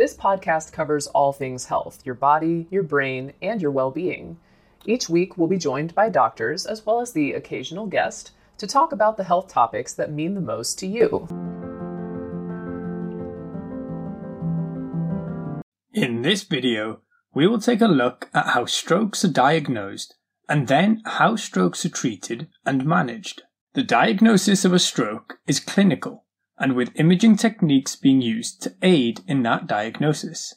This podcast covers all things health your body, your brain, and your well being. Each week, we'll be joined by doctors as well as the occasional guest to talk about the health topics that mean the most to you. In this video, we will take a look at how strokes are diagnosed and then how strokes are treated and managed. The diagnosis of a stroke is clinical and with imaging techniques being used to aid in that diagnosis.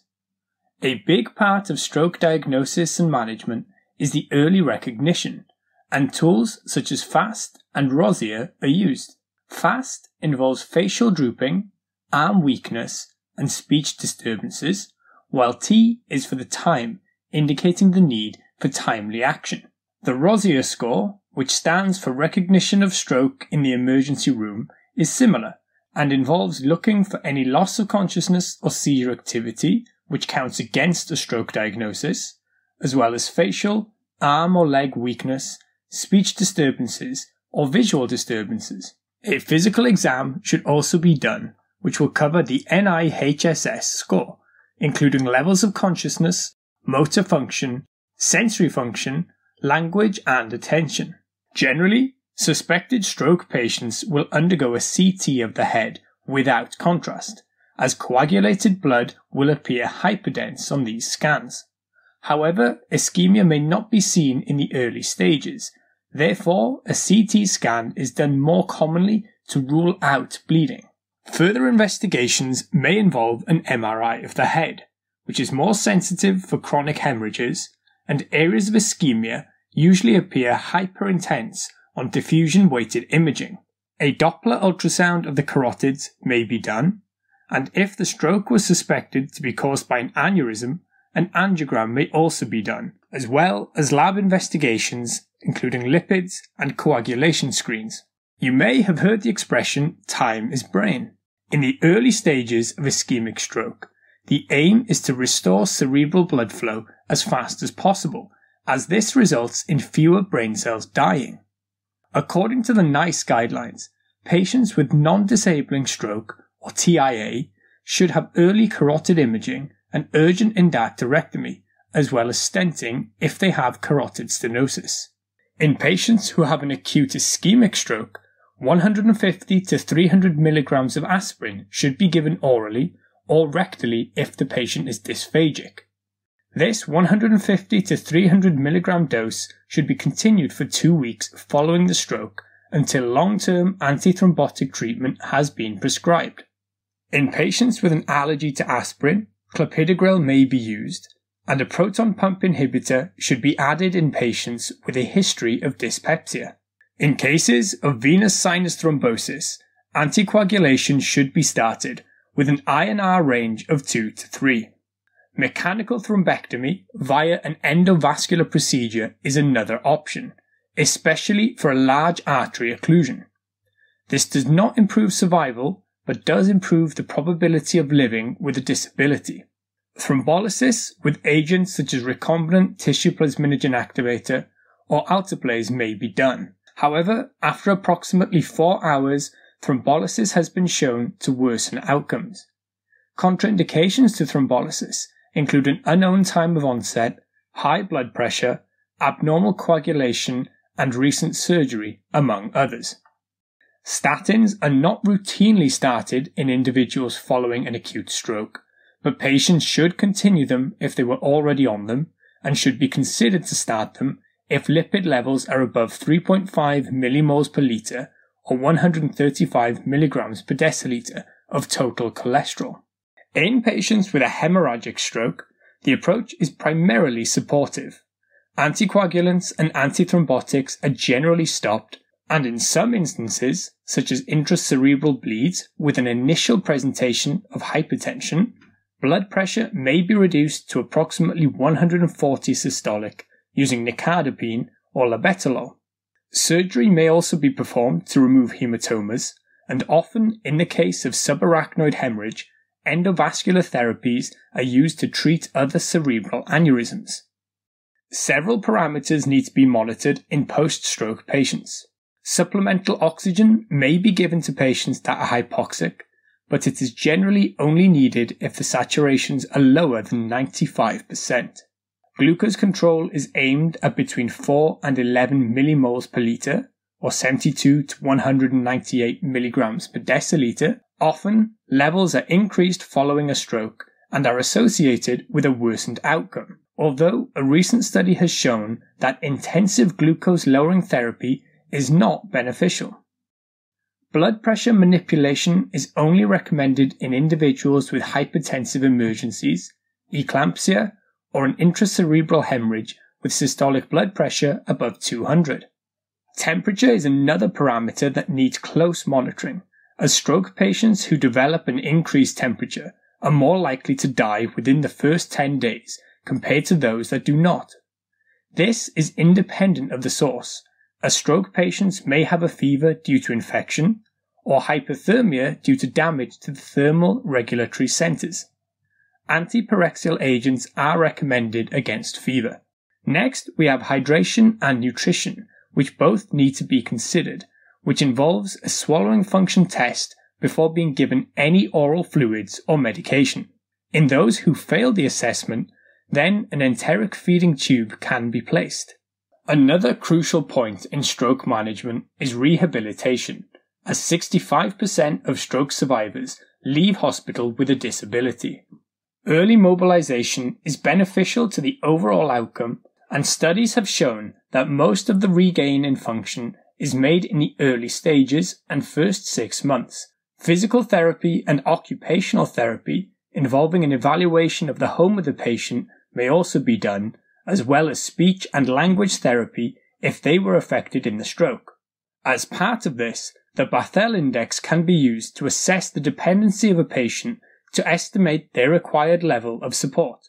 A big part of stroke diagnosis and management is the early recognition, and tools such as FAST and ROSIER are used. FAST involves facial drooping, arm weakness, and speech disturbances, while T is for the time, indicating the need for timely action. The ROSIER score, which stands for recognition of stroke in the emergency room, is similar and involves looking for any loss of consciousness or seizure activity which counts against a stroke diagnosis, as well as facial, arm or leg weakness, speech disturbances, or visual disturbances. A physical exam should also be done, which will cover the NIHSS score, including levels of consciousness, motor function, sensory function, language, and attention. Generally, suspected stroke patients will undergo a CT of the head without contrast, as coagulated blood will appear hyperdense on these scans. However, ischemia may not be seen in the early stages. Therefore, a CT scan is done more commonly to rule out bleeding. Further investigations may involve an MRI of the head, which is more sensitive for chronic hemorrhages, and areas of ischemia usually appear hyperintense on diffusion weighted imaging. A Doppler ultrasound of the carotids may be done, and if the stroke was suspected to be caused by an aneurysm, an angiogram may also be done, as well as lab investigations including lipids and coagulation screens. You may have heard the expression time is brain. In the early stages of ischemic stroke, the aim is to restore cerebral blood flow as fast as possible, as this results in fewer brain cells dying. According to the NICE guidelines, patients with non-disabling stroke, or TIA, should have early carotid imaging and urgent endarterectomy, as well as stenting if they have carotid stenosis. In patients who have an acute ischemic stroke, 150 to 300 milligrams of aspirin should be given orally or rectally if the patient is dysphagic. This 150 to 300 milligram dose should be continued for two weeks following the stroke until long-term antithrombotic treatment has been prescribed. In patients with an allergy to aspirin, clopidogrel may be used, and a proton pump inhibitor should be added in patients with a history of dyspepsia. In cases of venous sinus thrombosis, anticoagulation should be started with an INR range of 2 to 3. Mechanical thrombectomy via an endovascular procedure is another option, especially for a large artery occlusion. This does not improve survival, but does improve the probability of living with a disability. Thrombolysis with agents such as recombinant tissue plasminogen activator or alteplase may be done. However, after approximately four hours, thrombolysis has been shown to worsen outcomes. Contraindications to thrombolysis include an unknown time of onset, high blood pressure, abnormal coagulation, and recent surgery, among others. Statins are not routinely started in individuals following an acute stroke, but patients should continue them if they were already on them and should be considered to start them if lipid levels are above 3.5 millimoles per litre or 135 milligrams per deciliter of total cholesterol. In patients with a hemorrhagic stroke, the approach is primarily supportive. Anticoagulants and antithrombotics are generally stopped, and in some instances, such as intracerebral bleeds with an initial presentation of hypertension, blood pressure may be reduced to approximately 140 systolic using nicardipine or labetalol. Surgery may also be performed to remove hematomas, and often, in the case of subarachnoid hemorrhage, endovascular therapies are used to treat other cerebral aneurysms. Several parameters need to be monitored in post-stroke patients. Supplemental oxygen may be given to patients that are hypoxic, but it is generally only needed if the saturations are lower than 95%. Glucose control is aimed at between 4 and 11 millimoles per litre, or 72 to 198 milligrams per deciliter. Often, levels are increased following a stroke and are associated with a worsened outcome. Although a recent study has shown that intensive glucose lowering therapy is not beneficial. Blood pressure manipulation is only recommended in individuals with hypertensive emergencies, eclampsia, or an intracerebral hemorrhage with systolic blood pressure above 200. Temperature is another parameter that needs close monitoring, as stroke patients who develop an increased temperature are more likely to die within the first 10 days compared to those that do not. This is independent of the source, as stroke patients may have a fever due to infection or hypothermia due to damage to the thermal regulatory centers. Antipyrexial agents are recommended against fever. Next, we have hydration and nutrition, which both need to be considered, which involves a swallowing function test before being given any oral fluids or medication. In those who fail the assessment, then an enteric feeding tube can be placed. Another crucial point in stroke management is rehabilitation, as 65% of stroke survivors leave hospital with a disability. Early mobilization is beneficial to the overall outcome, and studies have shown that most of the regain in function is made in the early stages and first six months. Physical therapy and occupational therapy involving an evaluation of the home of the patient may also be done as well as speech and language therapy if they were affected in the stroke. As part of this, the Barthel Index can be used to assess the dependency of a patient to estimate their required level of support.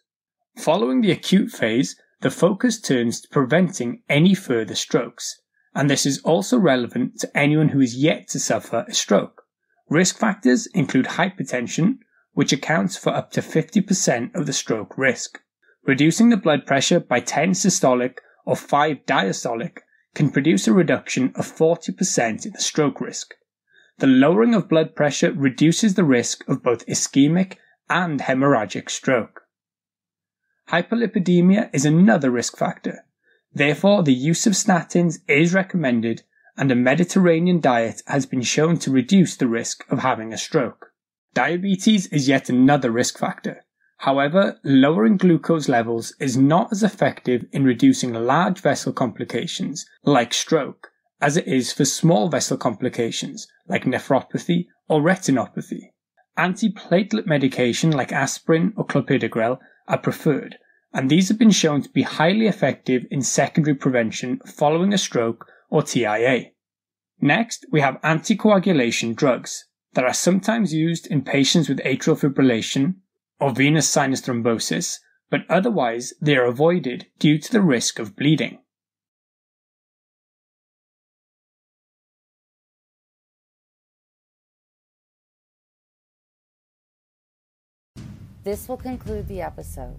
Following the acute phase, the focus turns to preventing any further strokes, and this is also relevant to anyone who is yet to suffer a stroke. Risk factors include hypertension, which accounts for up to 50% of the stroke risk. Reducing the blood pressure by 10 systolic or 5 diastolic can produce a reduction of 40% in the stroke risk. The lowering of blood pressure reduces the risk of both ischemic and hemorrhagic stroke. Hyperlipidemia is another risk factor. Therefore, the use of statins is recommended and a Mediterranean diet has been shown to reduce the risk of having a stroke. Diabetes is yet another risk factor. However, lowering glucose levels is not as effective in reducing large vessel complications like stroke as it is for small vessel complications like nephropathy or retinopathy. Antiplatelet medication like aspirin or clopidogrel are preferred, and these have been shown to be highly effective in secondary prevention following a stroke or TIA. Next, we have anticoagulation drugs that are sometimes used in patients with atrial fibrillation or venous sinus thrombosis, but otherwise they are avoided due to the risk of bleeding. This will conclude the episode.